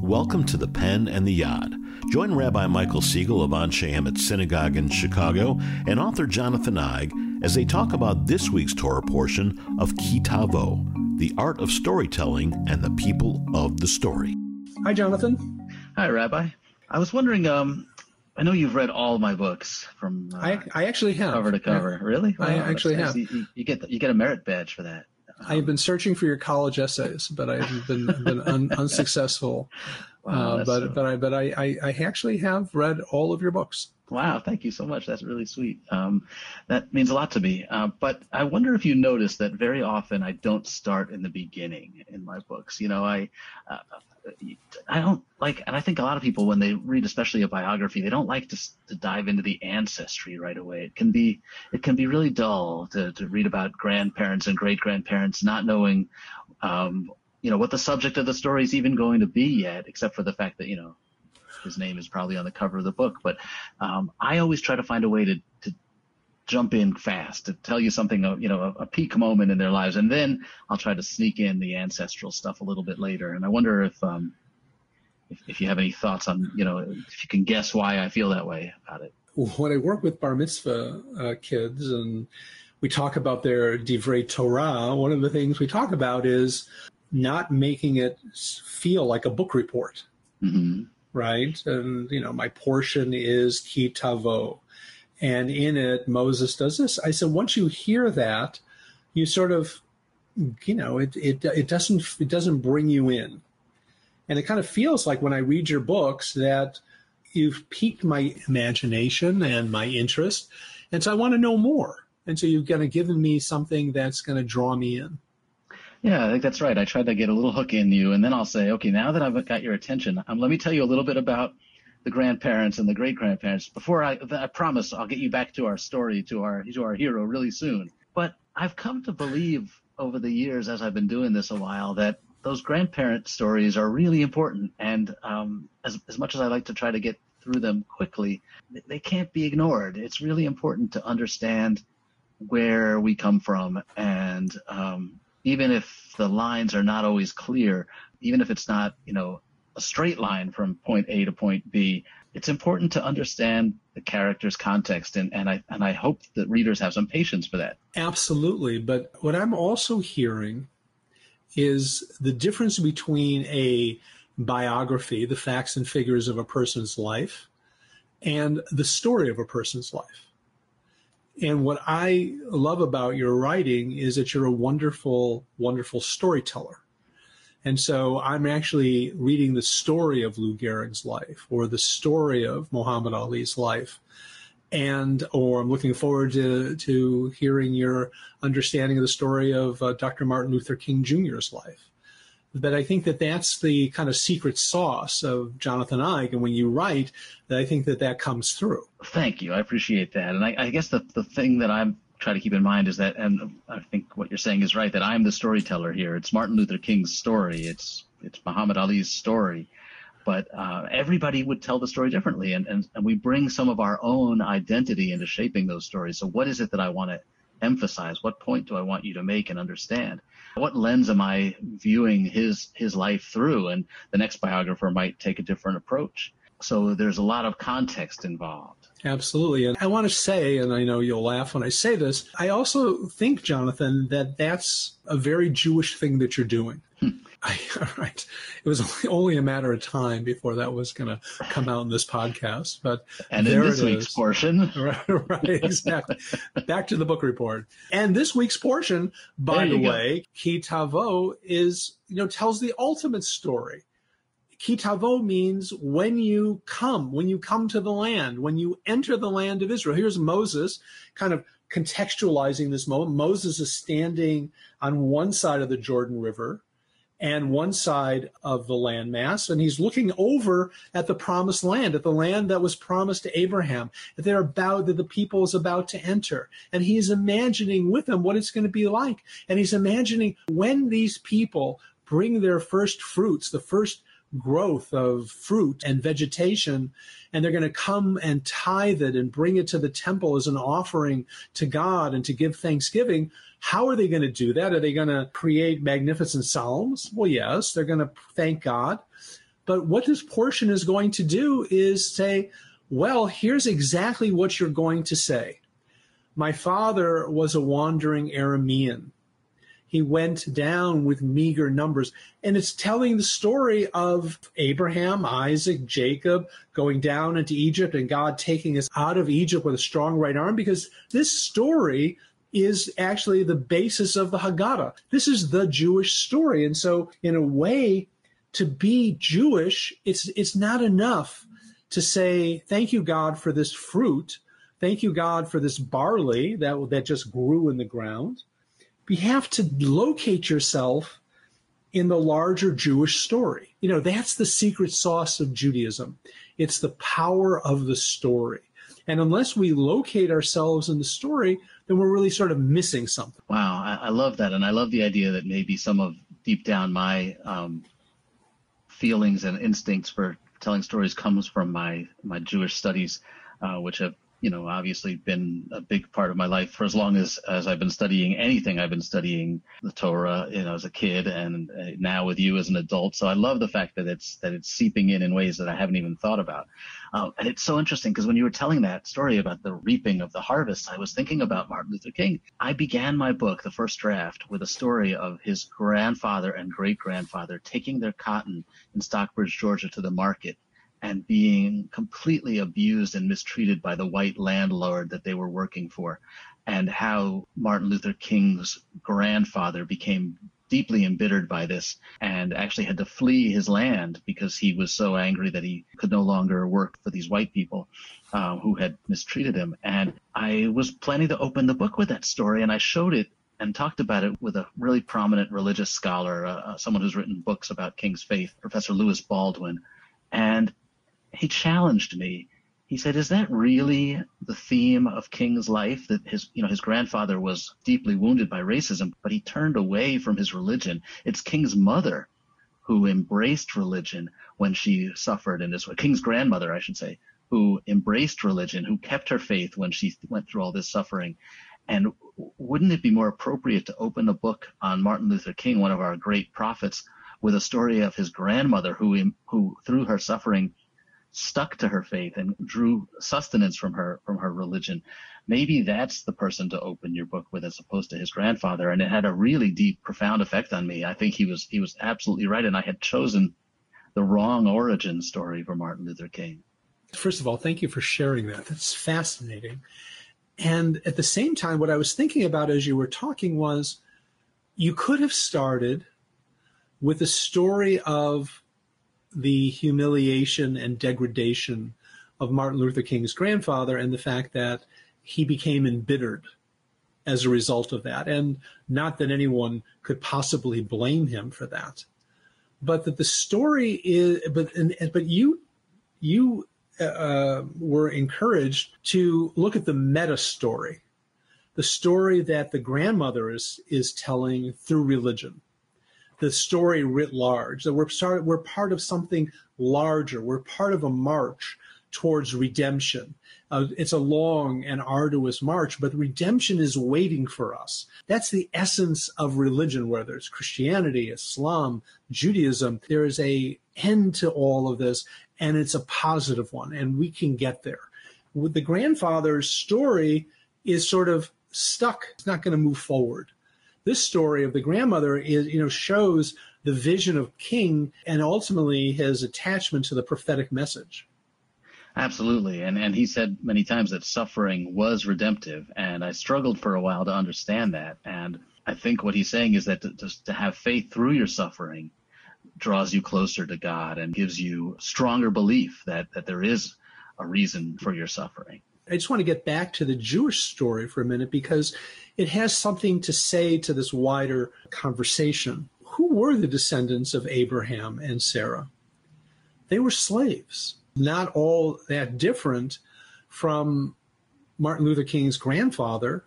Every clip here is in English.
Welcome to the Pen and the Yod. Join Rabbi Michael Siegel of Anshe Emet Synagogue in Chicago and author Jonathan Eig as they talk about this week's Torah portion of Ki Tavo, the art of storytelling and the people of the story. Hi, Jonathan. Hi, Rabbi. I was wondering, um, I know you've read all my books from uh, I, I actually have cover to cover. Yeah. Really? I actually that's have. nice. You, you get the, you get a merit badge for that. I've been searching for your college essays, but I've been been un, unsuccessful. Wow, uh, but so- but I but I, I I actually have read all of your books. Wow, thank you so much. That's really sweet. Um, that means a lot to me. Uh, but I wonder if you notice that very often I don't start in the beginning in my books. You know, I, uh, I don't like, and I think a lot of people when they read, especially a biography, they don't like to, to dive into the ancestry right away. It can be, it can be really dull to, to read about grandparents and great grandparents, not knowing, um, you know, what the subject of the story is even going to be yet, except for the fact that, you know, his name is probably on the cover of the book. But um, I always try to find a way to, to jump in fast to tell you something, you know, a, a peak moment in their lives, and then I'll try to sneak in the ancestral stuff a little bit later. And I wonder if, um, if, if you have any thoughts on, you know, if you can guess why I feel that way about it. When I work with bar mitzvah uh, kids and we talk about their divrei Torah, one of the things we talk about is not making it feel like a book report. hmm right? And you know, my portion is ki tavo, and in it Moses does this. I said, once you hear that, you sort of, you know, it it it doesn't it doesn't bring you in, and it kind of feels like when I read your books that you've piqued my imagination and my interest, and so I want to know more. And so you've kind of given me something that's going to draw me in. Yeah, I think that's right. I tried to get a little hook in you, and then I'll say, okay, now that I've got your attention, um, let me tell you a little bit about the grandparents and the great grandparents. Before I, I promise, I'll get you back to our story, to our to our hero, really soon. But I've come to believe over the years, as I've been doing this a while, that those grandparent stories are really important. And um, as as much as I like to try to get through them quickly, they- can't be ignored. It's really important to understand where we come from and um, even if the lines are not always clear, even if it's not, you know, a straight line from point A to point B, it's important to understand the character's context, and, and I and I hope that readers have some patience for that. Absolutely. But what I'm also hearing is the difference between a biography, the facts and figures of a person's life, and the story of a person's life. And what I love about your writing is that you're a wonderful, wonderful storyteller. And so I'm actually reading the story of Lou Gehrig's life or the story of Muhammad Ali's life. And, or I'm looking forward to, to hearing your understanding of the story of uh, Dr. Martin Luther King Jr.'s life. But I think that that's the kind of secret sauce of Jonathan Eig. And when you write, I think that that comes through. Thank you, I appreciate that, and I, I guess the the thing that I'm trying to keep in mind is that, and I think what you're saying is right, that I'm the storyteller here. It's Martin Luther King's story. It's it's Muhammad Ali's story. But uh, everybody would tell the story differently, and, and, and we bring some of our own identity into shaping those stories. So, what is it that I want to emphasize? What point do I want you to make and understand? What lens am I viewing his his life through? And the next biographer might take a different approach. So, there's a lot of context involved. Absolutely. And I want to say, and I know you'll laugh when I say this, I also think, Jonathan, that that's a very Jewish thing that you're doing. Hmm. I, all right. It was only, a matter of time before that was going to come out in this podcast. But And in this week's is. portion, right, right, exactly. Back to the book report. And this week's portion, by the go. way, Ki Tavo is, you know, tells the ultimate story. Ki Tavo means when you come, when you come to the land, when you enter the land of Israel. Here's Moses kind of contextualizing this moment. Moses is standing on one side of the Jordan River and one side of the landmass, and he's looking over at the promised land, at the land that was promised to Abraham, that they're about that the people is about to enter. And he's imagining with them what it's going to be like. And he's imagining when these people bring their first fruits, the first growth of fruit and vegetation, and they're going to come and tithe it and bring it to the temple as an offering to God and to give thanksgiving. How are they going to do that? Are they going to create magnificent psalms? Well, yes, they're going to thank God. But what this portion is going to do is say, well, here's exactly what you're going to say. My father was a wandering Aramean. He went down with meager numbers. And it's telling the story of Abraham, Isaac, Jacob going down into Egypt and God taking us out of Egypt with a strong right arm because this story is actually the basis of the Haggadah. This is the Jewish story. And so, in a way, to be Jewish, it's, it's not enough to say, thank you, God, for this fruit. Thank you, God, for this barley that, that just grew in the ground. You have to locate yourself in the larger Jewish story. You know, that's the secret sauce of Judaism. It's the power of the story. And unless we locate ourselves in the story, then we're really sort of missing something. Wow, I, I love that, and I love the idea that maybe some of deep down my um, feelings and instincts for telling stories comes from my my Jewish studies, uh, which have you know obviously been a big part of my life for as long as as I've been studying anything. I've been studying the Torah, you know, as a kid, and uh, now with you as an adult. So I love the fact that it's that it's seeping in in ways that I haven't even thought about. Uh, and it's so interesting because when you were telling that story about the reaping of the harvest, I was thinking about Martin Luther King. I began my book, the first draft, with a story of his grandfather and great grandfather taking their cotton in Stockbridge, Georgia, to the market and being completely abused and mistreated by the white landlord that they were working for, and how Martin Luther King's grandfather became deeply embittered by this and actually had to flee his land because he was so angry that he could no longer work for these white people uh, who had mistreated him. And I was planning to open the book with that story, and I showed it and talked about it with a really prominent religious scholar, uh, uh someone who's written books about King's faith, Professor Lewis Baldwin. And he challenged me. He said, "Is that really the theme of King's life? That his, you know, his grandfather was deeply wounded by racism, but he turned away from his religion. It's King's mother who embraced religion when she suffered in this way. King's grandmother, I should say, who embraced religion, who kept her faith when she went through all this suffering. And wouldn't it be more appropriate to open a book on Martin Luther King, one of our great prophets, with a story of his grandmother who, who through her suffering stuck to her faith and drew sustenance from her from her religion. Maybe that's the person to open your book with as opposed to his grandfather. And it had a really deep profound effect on me. I think he was he was absolutely right. And i had chosen the wrong origin story for martin luther king. First of all thank you for sharing that. That's fascinating. And at the same time what i was thinking about as you were talking was you could have started with a story of the humiliation and degradation of Martin Luther King's grandfather and the fact that he became embittered as a result of that. And not that anyone could possibly blame him for that. But that the story is, but, and, but you, you uh, were encouraged to look at the meta story, the story that the grandmother is, is telling through religion the story writ large, that we're, start, we're part of something larger. We're part of a march towards redemption. Uh, it's a long and arduous march, but redemption is waiting for us. That's the essence of religion, whether it's Christianity, Islam, Judaism. There is a end to all of this, and it's a positive one, and we can get there. With the grandfather's story is sort of stuck. It's not going to move forward this story of the grandmother is, you know, shows the vision of King and ultimately his attachment to the prophetic message. Absolutely. And and he said many times that suffering was redemptive. And I struggled for a while to understand that. And I think what he's saying is that to, to, to have faith through your suffering draws you closer to God and gives you stronger belief that, that there is a reason for your suffering. I just want to get back to the Jewish story for a minute because it has something to say to this wider conversation. Who were the descendants of Abraham and Sarah? They were slaves, not all that different from Martin Luther King's grandfather.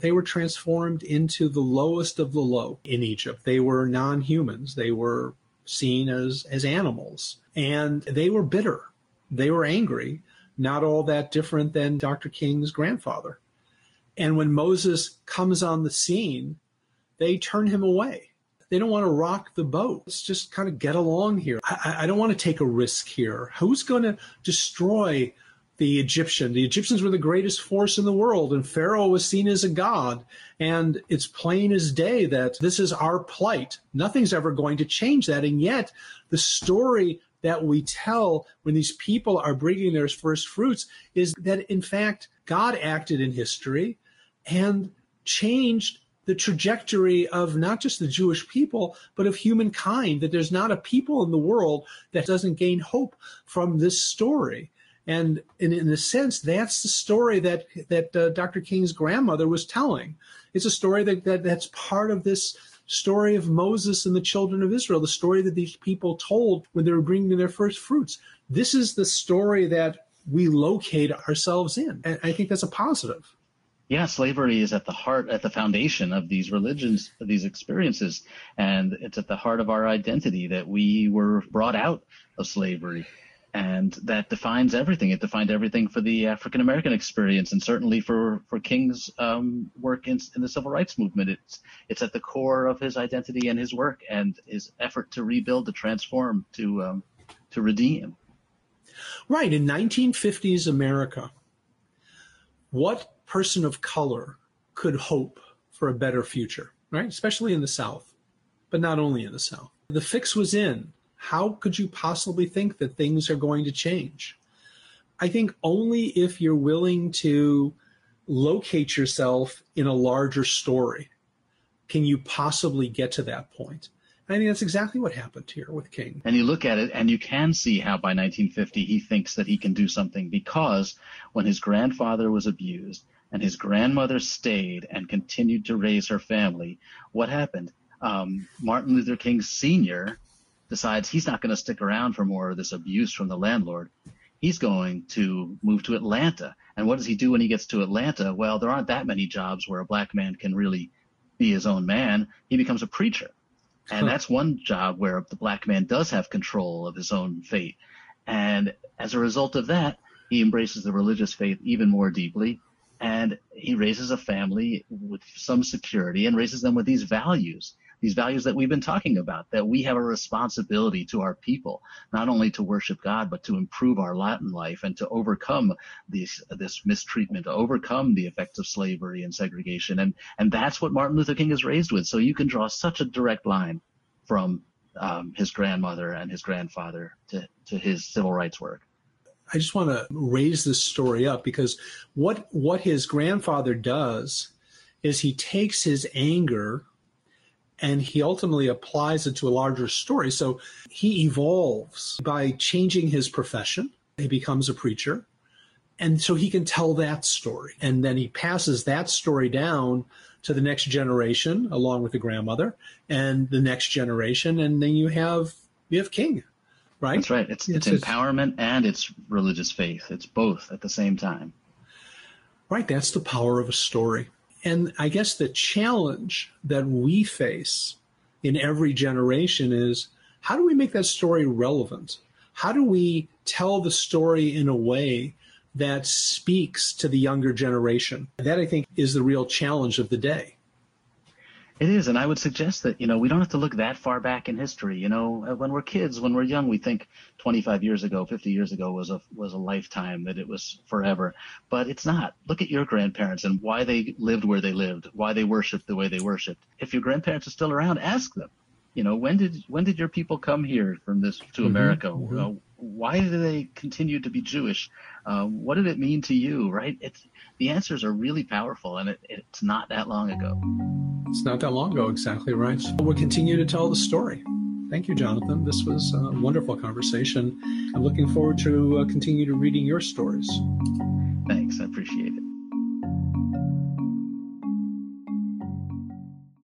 They were transformed into the lowest of the low in Egypt. They were non humans, they were seen as, as animals, and they were bitter. They were angry not all that different than Dr. King's grandfather. And when Moses comes on the scene, they turn him away. they don't want to rock the boat. Let's just kind of get along here. I, I don't want to take a risk here. Who's going to destroy the Egyptian? The Egyptians were the greatest force in the world, and Pharaoh was seen as a god. And it's plain as day that this is our plight. Nothing's ever going to change that. And yet, the story that we tell when these people are bringing their first fruits is that, in fact, God acted in history and changed the trajectory of not just the Jewish people, but of humankind, that there's not a people in the world that doesn't gain hope from this story. And in, in a sense, that's the story that, that uh, Dr. King's grandmother was telling. It's a story that, that that's part of this story of Moses and the children of Israel, the story that these people told when they were bringing their first fruits. This is the story that we locate ourselves in. And I think that's a positive yeah, slavery is at the heart, at the foundation of these religions, of these experiences. And it's at the heart of our identity that we were brought out of slavery. And that defines everything. It defined everything for the African American experience, and certainly for for King's um, work in, in the civil rights movement. It's it's at the core of his identity and his work, and his effort to rebuild, to transform, to um, to redeem. Right in 1950s America, what person of color could hope for a better future, right? Especially in the South, but not only in the South. The fix was in. How could you possibly think that things are going to change? I think only if you're willing to locate yourself in a larger story can you possibly get to that point. I think that's exactly what happened here with King. And you look at it and you can see how by 1950 he thinks that he can do something because when his grandfather was abused, and his grandmother stayed and continued to raise her family, what happened? Um, Martin Luther King Sr. decides he's not going to stick around for more of this abuse from the landlord. He's going to move to Atlanta. And what does he do when he gets to Atlanta? Well, there aren't that many jobs where a black man can really be his own man. He becomes a preacher. And that's one job where the black man does have control of his own fate. And as a result of that, he embraces the religious faith even more deeply and he raises a family with some security and raises them with these values these values that we've been talking about that we have a responsibility to our people not only to worship god but to improve our latin life and to overcome this this mistreatment to overcome the effects of slavery and segregation. And and that's what martin luther king is raised with. So you can draw such a direct line from um, his grandmother and his grandfather to, to his civil rights work. I just want to raise this story up because what what his grandfather does is he takes his anger and he ultimately applies it to a larger story. So he evolves by changing his profession. He becomes a preacher. And so he can tell that story. And then he passes that story down to the next generation along with the grandmother and the next generation. And then you have you have King right? That's right. It's, it's, it's empowerment and it's religious faith. It's both at the same time. Right. That's the power of a story. And I guess the challenge that we face in every generation is how do we make that story relevant? How do we tell the story in a way that speaks to the younger generation? That I think is the real challenge of the day. It is, and I would suggest that you know we don't have to look that far back in history. You know, uh, when we're kids, when we're young, we think 25 years ago, 50 years ago was a was a lifetime, that it was forever. But it's not. Look at your grandparents and why they lived where they lived, why they worshipped the way they worshipped. If your grandparents are still around, ask them. You know, when did when did your people come here from this to mm-hmm, America? Mm-hmm. Why do they continue to be Jewish? Uh, what did it mean to you? Right? It's the answers are really powerful, and it, it's not that long ago. It's not that long ago, exactly right. We'll continue to tell the story. Thank you, Jonathan. This was a wonderful conversation. I'm looking forward to uh, continue to reading your stories. Thanks. I appreciate it.